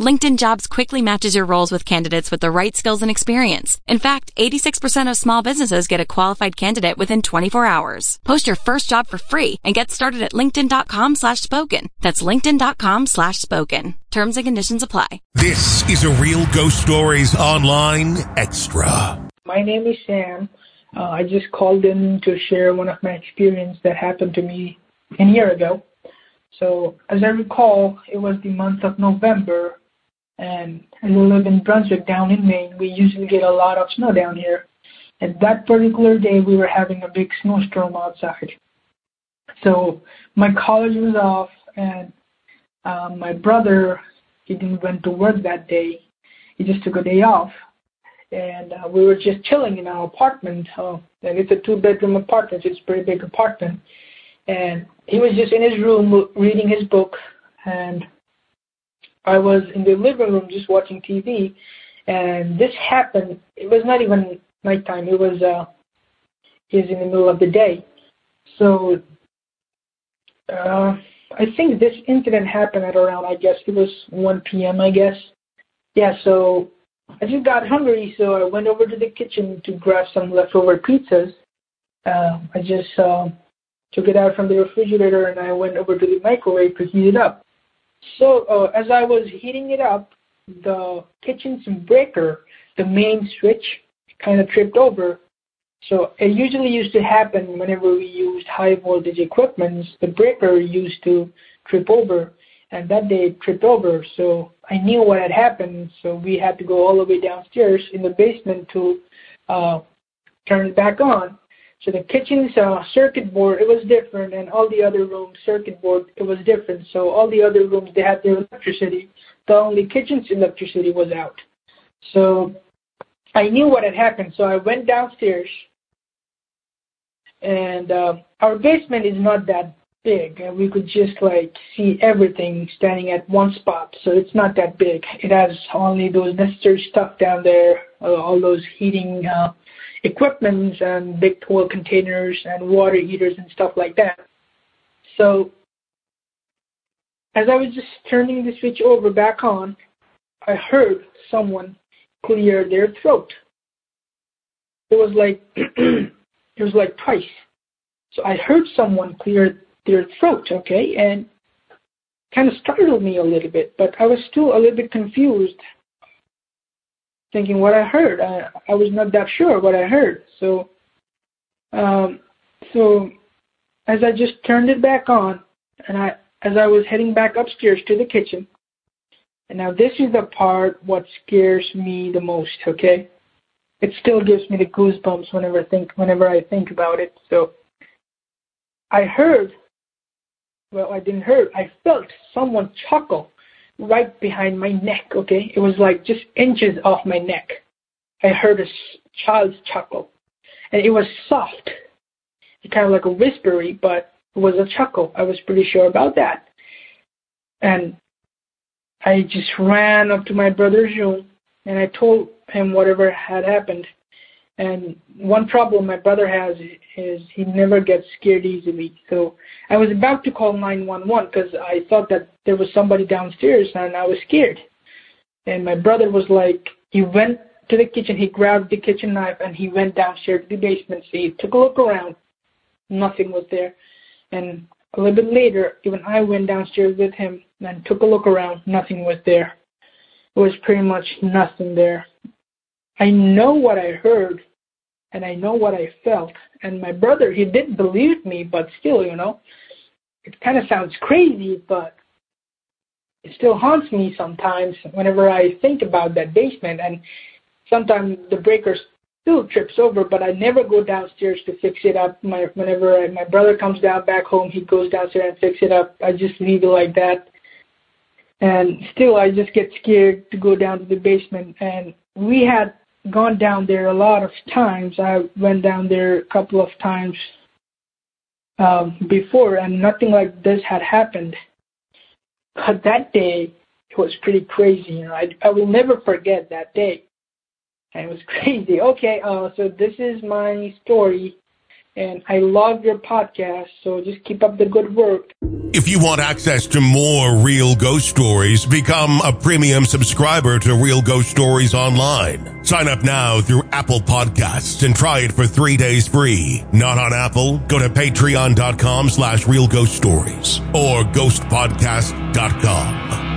LinkedIn Jobs quickly matches your roles with candidates with the right skills and experience. In fact, 86% of small businesses get a qualified candidate within 24 hours. Post your first job for free and get started at linkedin.com slash spoken. That's linkedin.com slash spoken. Terms and conditions apply. This is a Real Ghost Stories Online Extra. My name is Sam. Uh, I just called in to share one of my experience that happened to me a year ago. So as I recall, it was the month of November and I live in Brunswick down in Maine. We usually get a lot of snow down here. And that particular day, we were having a big snowstorm outside. So my college was off, and um, my brother, he didn't went to work that day. He just took a day off, and uh, we were just chilling in our apartment. Uh, and it's a two-bedroom apartment. It's a pretty big apartment. And he was just in his room reading his book, and I was in the living room just watching TV, and this happened. It was not even nighttime. It was uh, it was in the middle of the day. So uh, I think this incident happened at around I guess it was 1 p.m. I guess. Yeah. So I just got hungry, so I went over to the kitchen to grab some leftover pizzas. Uh, I just uh, took it out from the refrigerator and I went over to the microwave to heat it up. So uh, as I was heating it up, the kitchen's breaker, the main switch, kind of tripped over. So it usually used to happen whenever we used high voltage equipment, the breaker used to trip over, and that day it tripped over. So I knew what had happened, so we had to go all the way downstairs in the basement to uh, turn it back on. So the kitchen's uh, circuit board, it was different, and all the other rooms' circuit board, it was different. So all the other rooms, they had their electricity. The only kitchen's electricity was out. So I knew what had happened, so I went downstairs, and uh, our basement is not that big, and we could just like see everything standing at one spot. So it's not that big. It has only those necessary stuff down there, uh, all those heating uh, equipments and big tool containers and water heaters and stuff like that. So as I was just turning the switch over back on, I heard someone clear their throat. It was like it was like twice. So I heard someone clear their throat, okay, and kind of startled me a little bit, but I was still a little bit confused thinking what I heard. I, I was not that sure what I heard. So, um, so as I just turned it back on, and I as I was heading back upstairs to the kitchen, and now this is the part what scares me the most. Okay, it still gives me the goosebumps whenever I think whenever I think about it. So, I heard. Well, I didn't hear. I felt someone chuckle right behind my neck, okay? It was like just inches off my neck. I heard a child's chuckle. And it was soft. Kind of like a whispery, but it was a chuckle. I was pretty sure about that. And I just ran up to my brother's room and I told him whatever had happened. And one problem my brother has is he never gets scared easily. So I was about to call 911 because I thought that there was somebody downstairs and I was scared. And my brother was like, he went to the kitchen, he grabbed the kitchen knife, and he went downstairs to the basement. So he took a look around. Nothing was there. And a little bit later, even I went downstairs with him and took a look around. Nothing was there. It was pretty much nothing there. I know what I heard and I know what I felt. And my brother, he didn't believe me, but still, you know, it kind of sounds crazy, but it still haunts me sometimes whenever I think about that basement. And sometimes the breaker still trips over, but I never go downstairs to fix it up. My whenever I, my brother comes down back home, he goes downstairs and fix it up. I just leave it like that. And still, I just get scared to go down to the basement. And we had gone down there a lot of times. I went down there a couple of times um, before, and nothing like this had happened. But that day, it was pretty crazy. You know, I I will never forget that day. And it was crazy. Okay, uh, so this is my story and I love your podcast, so just keep up the good work. If you want access to more real ghost stories, become a premium subscriber to Real Ghost Stories Online. Sign up now through Apple Podcasts and try it for three days free. Not on Apple? Go to patreon.com slash real ghost stories or ghostpodcast.com.